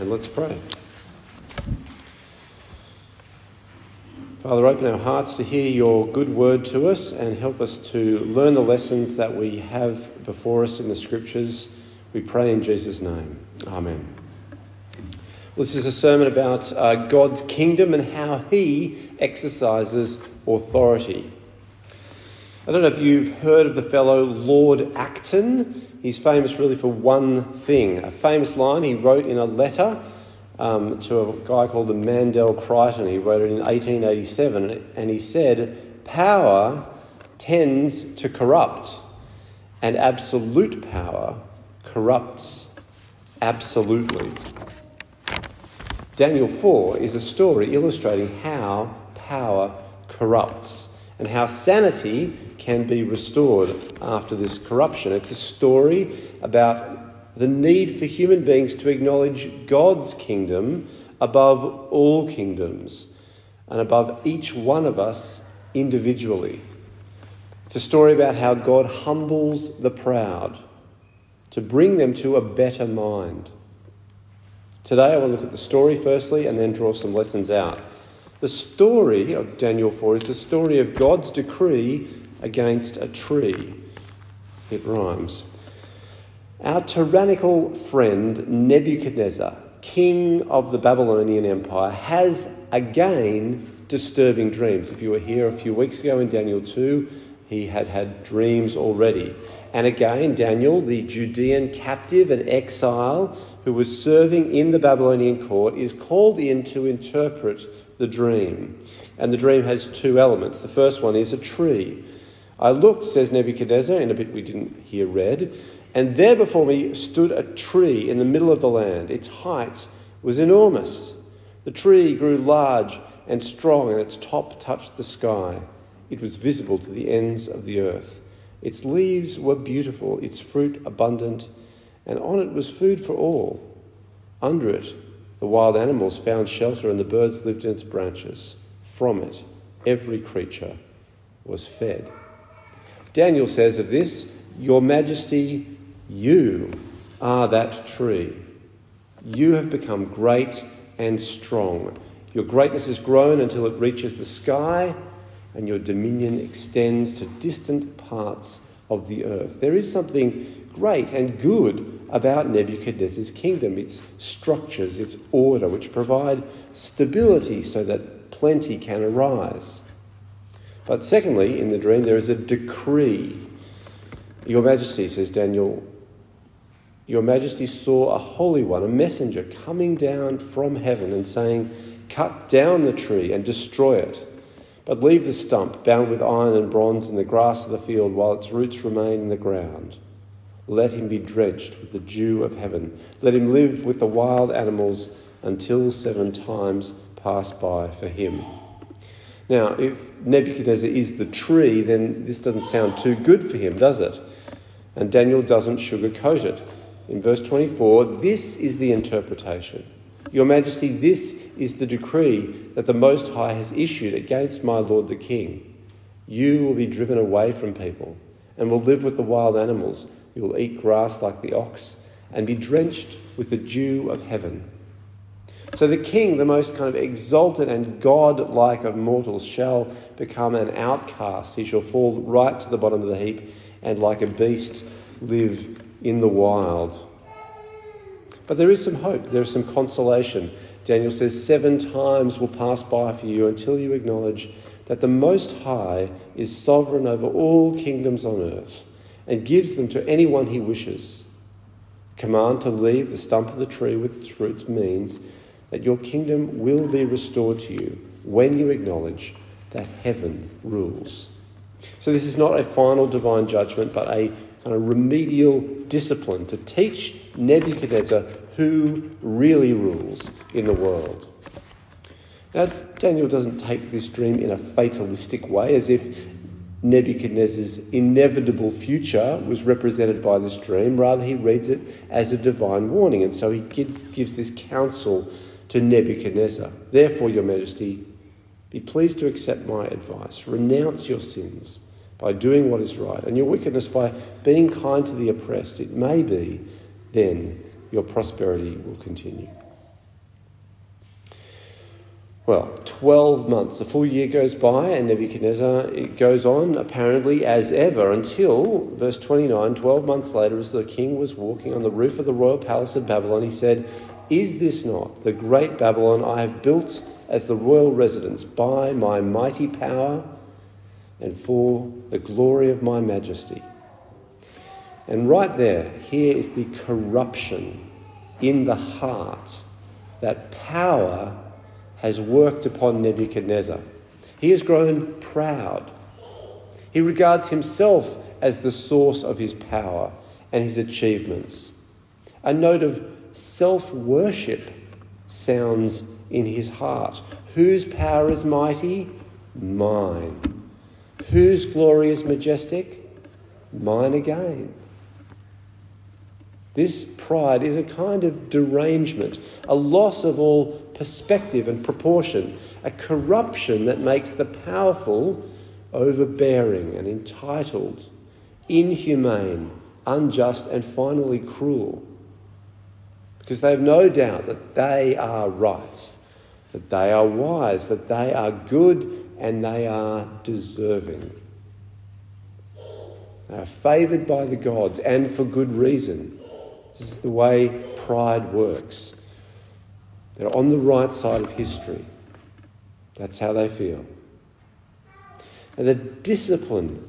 and let's pray. Father, open our hearts to hear your good word to us and help us to learn the lessons that we have before us in the scriptures. We pray in Jesus' name. Amen. This is a sermon about uh, God's kingdom and how he exercises authority. I don't know if you've heard of the fellow Lord Acton. He's famous really for one thing a famous line he wrote in a letter um, to a guy called the Mandell Creighton. He wrote it in 1887, and he said, Power tends to corrupt, and absolute power corrupts absolutely. Daniel 4 is a story illustrating how power corrupts and how sanity can be restored after this corruption. It's a story about the need for human beings to acknowledge God's kingdom above all kingdoms and above each one of us individually. It's a story about how God humbles the proud to bring them to a better mind. Today I will look at the story firstly and then draw some lessons out. The story of Daniel 4 is the story of God's decree against a tree. It rhymes. Our tyrannical friend Nebuchadnezzar, king of the Babylonian Empire, has again disturbing dreams. If you were here a few weeks ago in Daniel 2, he had had dreams already. And again, Daniel, the Judean captive and exile who was serving in the Babylonian court, is called in to interpret the dream. And the dream has two elements. The first one is a tree. I looked, says Nebuchadnezzar, in a bit we didn't hear read, and there before me stood a tree in the middle of the land. Its height was enormous. The tree grew large and strong, and its top touched the sky. It was visible to the ends of the earth. Its leaves were beautiful, its fruit abundant, and on it was food for all. Under it, the wild animals found shelter, and the birds lived in its branches. From it, every creature was fed. Daniel says of this, Your Majesty, you are that tree. You have become great and strong. Your greatness has grown until it reaches the sky, and your dominion extends to distant parts of the earth. There is something great and good about Nebuchadnezzar's kingdom its structures, its order, which provide stability so that plenty can arise. But secondly, in the dream, there is a decree. Your Majesty, says Daniel, your Majesty saw a holy one, a messenger, coming down from heaven and saying, Cut down the tree and destroy it, but leave the stump bound with iron and bronze in the grass of the field while its roots remain in the ground. Let him be drenched with the dew of heaven. Let him live with the wild animals until seven times pass by for him. Now, if Nebuchadnezzar is the tree, then this doesn't sound too good for him, does it? And Daniel doesn't sugarcoat it in verse 24, this is the interpretation. Your Majesty, this is the decree that the Most High has issued against my Lord the King. You will be driven away from people and will live with the wild animals. You will eat grass like the ox and be drenched with the dew of heaven. So the king, the most kind of exalted and God like of mortals, shall become an outcast. He shall fall right to the bottom of the heap and, like a beast, live in the wild. But there is some hope, there is some consolation. Daniel says, Seven times will pass by for you until you acknowledge that the Most High is sovereign over all kingdoms on earth and gives them to anyone he wishes. Command to leave the stump of the tree with its roots means that your kingdom will be restored to you when you acknowledge that heaven rules. So, this is not a final divine judgment, but a kind of remedial discipline to teach Nebuchadnezzar who really rules in the world. Now, Daniel doesn't take this dream in a fatalistic way, as if Nebuchadnezzar's inevitable future was represented by this dream. Rather, he reads it as a divine warning, and so he gives this counsel to Nebuchadnezzar. Therefore, Your Majesty, be pleased to accept my advice. Renounce your sins by doing what is right, and your wickedness by being kind to the oppressed, it may be then your prosperity will continue. Well, 12 months, a full year goes by, and Nebuchadnezzar it goes on apparently as ever until, verse 29, 12 months later, as the king was walking on the roof of the royal palace of Babylon, he said, Is this not the great Babylon I have built as the royal residence by my mighty power and for the glory of my majesty? And right there, here is the corruption in the heart that power has worked upon Nebuchadnezzar. He has grown proud. He regards himself as the source of his power and his achievements. A note of self worship sounds in his heart. Whose power is mighty? Mine. Whose glory is majestic? Mine again. This pride is a kind of derangement, a loss of all perspective and proportion, a corruption that makes the powerful overbearing and entitled, inhumane, unjust, and finally cruel. Because they have no doubt that they are right, that they are wise, that they are good, and they are deserving. They are favoured by the gods, and for good reason. This is the way pride works. They're on the right side of history. That's how they feel. And the discipline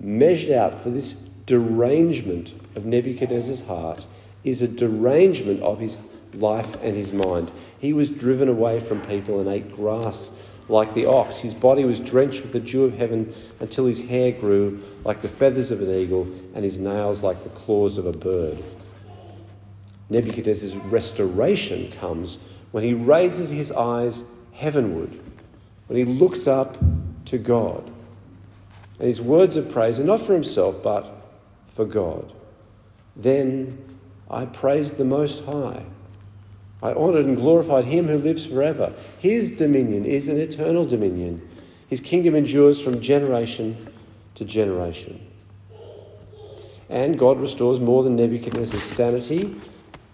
measured out for this derangement of Nebuchadnezzar's heart is a derangement of his life and his mind. He was driven away from people and ate grass like the ox. His body was drenched with the dew of heaven until his hair grew like the feathers of an eagle and his nails like the claws of a bird. Nebuchadnezzar's restoration comes when he raises his eyes heavenward, when he looks up to God. And his words of praise are not for himself, but for God. Then I praised the Most High. I honoured and glorified him who lives forever. His dominion is an eternal dominion. His kingdom endures from generation to generation. And God restores more than Nebuchadnezzar's sanity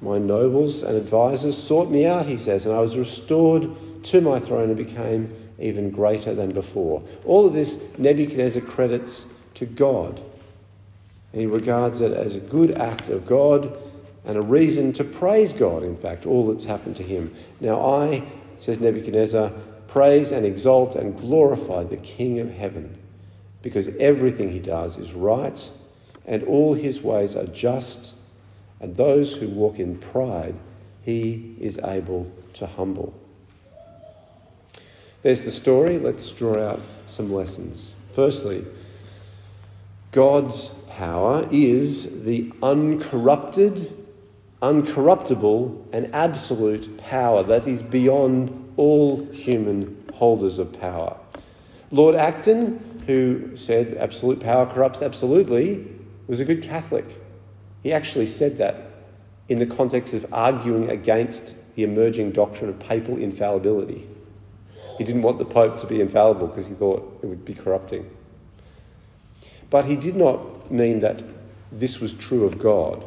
my nobles and advisers sought me out, he says, and I was restored to my throne and became even greater than before. All of this Nebuchadnezzar credits to God. And he regards it as a good act of God and a reason to praise God, in fact, all that's happened to him. Now I, says Nebuchadnezzar, praise and exalt and glorify the King of heaven, because everything he does is right and all his ways are just and those who walk in pride, he is able to humble. There's the story. Let's draw out some lessons. Firstly, God's power is the uncorrupted, uncorruptible, and absolute power that is beyond all human holders of power. Lord Acton, who said absolute power corrupts absolutely, was a good Catholic. He actually said that in the context of arguing against the emerging doctrine of papal infallibility. He didn't want the Pope to be infallible because he thought it would be corrupting. But he did not mean that this was true of God.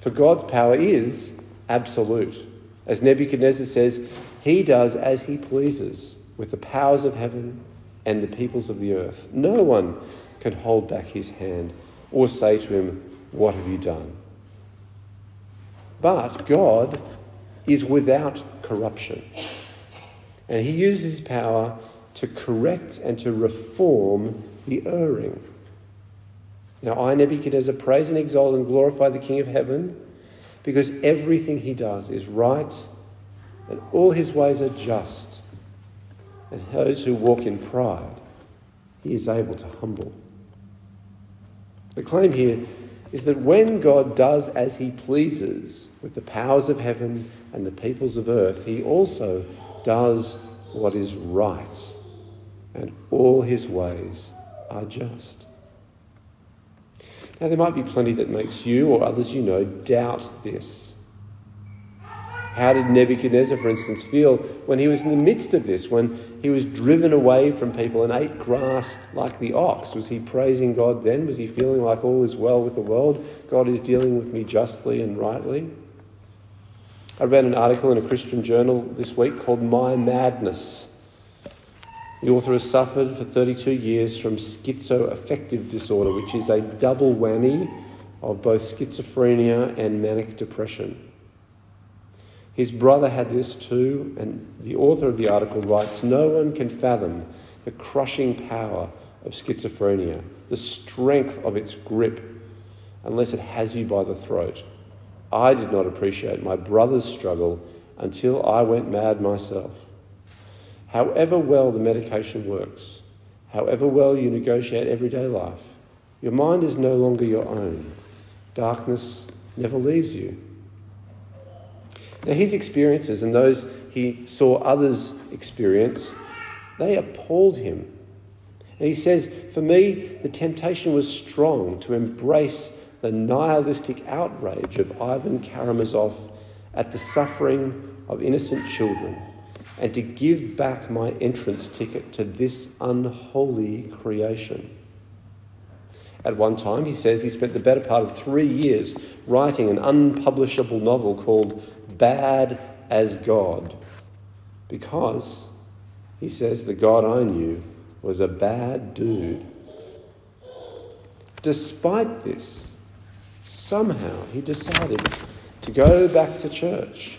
For God's power is absolute. As Nebuchadnezzar says, he does as he pleases with the powers of heaven and the peoples of the earth. No one can hold back his hand or say to him, what have you done? But God is without corruption. And he uses his power to correct and to reform the erring. Now, I, Nebuchadnezzar, praise and exalt and glorify the King of heaven because everything he does is right and all his ways are just. And those who walk in pride, he is able to humble. The claim here is that when God does as he pleases with the powers of heaven and the peoples of earth, he also does what is right, and all his ways are just. Now, there might be plenty that makes you or others you know doubt this. How did Nebuchadnezzar, for instance, feel when he was in the midst of this, when he was driven away from people and ate grass like the ox? Was he praising God then? Was he feeling like all is well with the world? God is dealing with me justly and rightly? I read an article in a Christian journal this week called My Madness. The author has suffered for 32 years from schizoaffective disorder, which is a double whammy of both schizophrenia and manic depression. His brother had this too, and the author of the article writes No one can fathom the crushing power of schizophrenia, the strength of its grip, unless it has you by the throat. I did not appreciate my brother's struggle until I went mad myself. However well the medication works, however well you negotiate everyday life, your mind is no longer your own. Darkness never leaves you. Now, his experiences and those he saw others experience, they appalled him. And he says, For me, the temptation was strong to embrace the nihilistic outrage of Ivan Karamazov at the suffering of innocent children and to give back my entrance ticket to this unholy creation. At one time, he says he spent the better part of three years writing an unpublishable novel called Bad as God because, he says, the God I knew was a bad dude. Despite this, somehow he decided to go back to church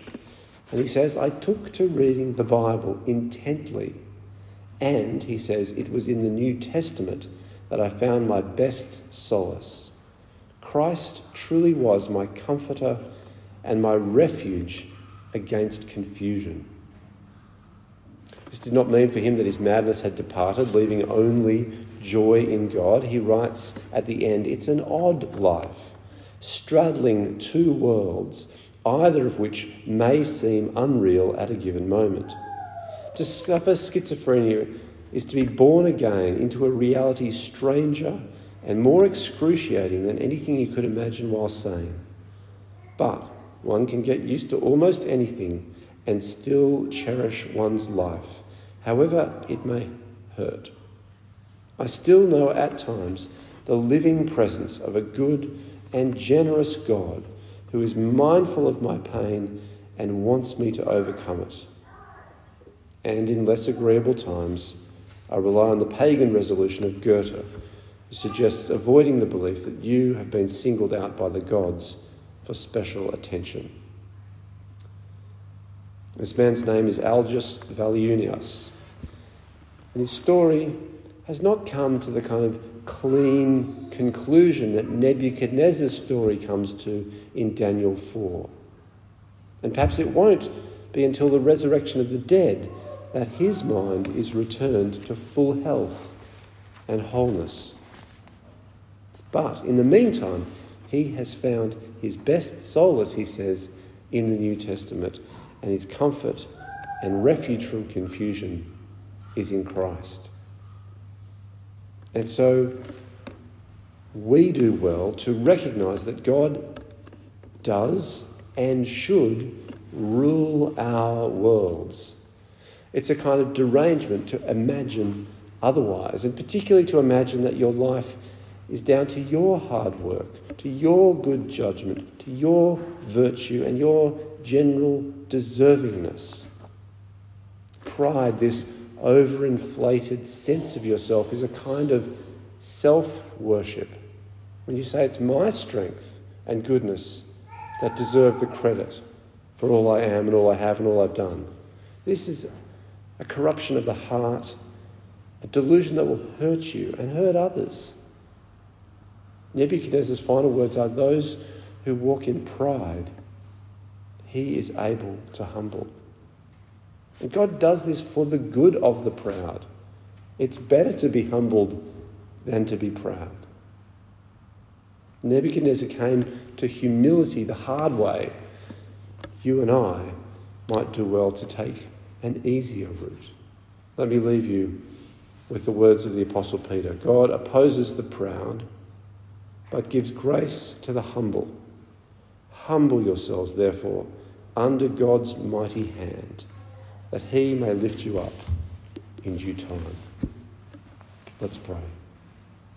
and he says, I took to reading the Bible intently. And he says, it was in the New Testament that I found my best solace. Christ truly was my comforter and my refuge against confusion. This did not mean for him that his madness had departed, leaving only joy in God. He writes at the end, It's an odd life, straddling two worlds either of which may seem unreal at a given moment. To suffer schizophrenia is to be born again into a reality stranger and more excruciating than anything you could imagine while sane. But one can get used to almost anything and still cherish one's life, however it may hurt. I still know at times the living presence of a good and generous God who is mindful of my pain and wants me to overcome it. And in less agreeable times, I rely on the pagan resolution of Goethe, who suggests avoiding the belief that you have been singled out by the gods for special attention. This man's name is Algis Valiunas, and his story has not come to the kind of clean conclusion that Nebuchadnezzar's story comes to in Daniel 4. And perhaps it won't be until the resurrection of the dead that his mind is returned to full health and wholeness. But in the meantime, he has found his best solace, he says, in the New Testament, and his comfort and refuge from confusion is in Christ. And so we do well to recognize that God does and should rule our worlds. It's a kind of derangement to imagine otherwise, and particularly to imagine that your life is down to your hard work, to your good judgment, to your virtue, and your general deservingness. Pride, this overinflated sense of yourself is a kind of self worship. When you say it's my strength and goodness that deserve the credit for all I am and all I have and all I've done. This is a corruption of the heart, a delusion that will hurt you and hurt others. Nebuchadnezzar's final words are those who walk in pride, he is able to humble. And God does this for the good of the proud. It's better to be humbled than to be proud. Nebuchadnezzar came to humility the hard way. You and I might do well to take an easier route. Let me leave you with the words of the Apostle Peter God opposes the proud, but gives grace to the humble. Humble yourselves, therefore, under God's mighty hand that he may lift you up in due time. Let's pray.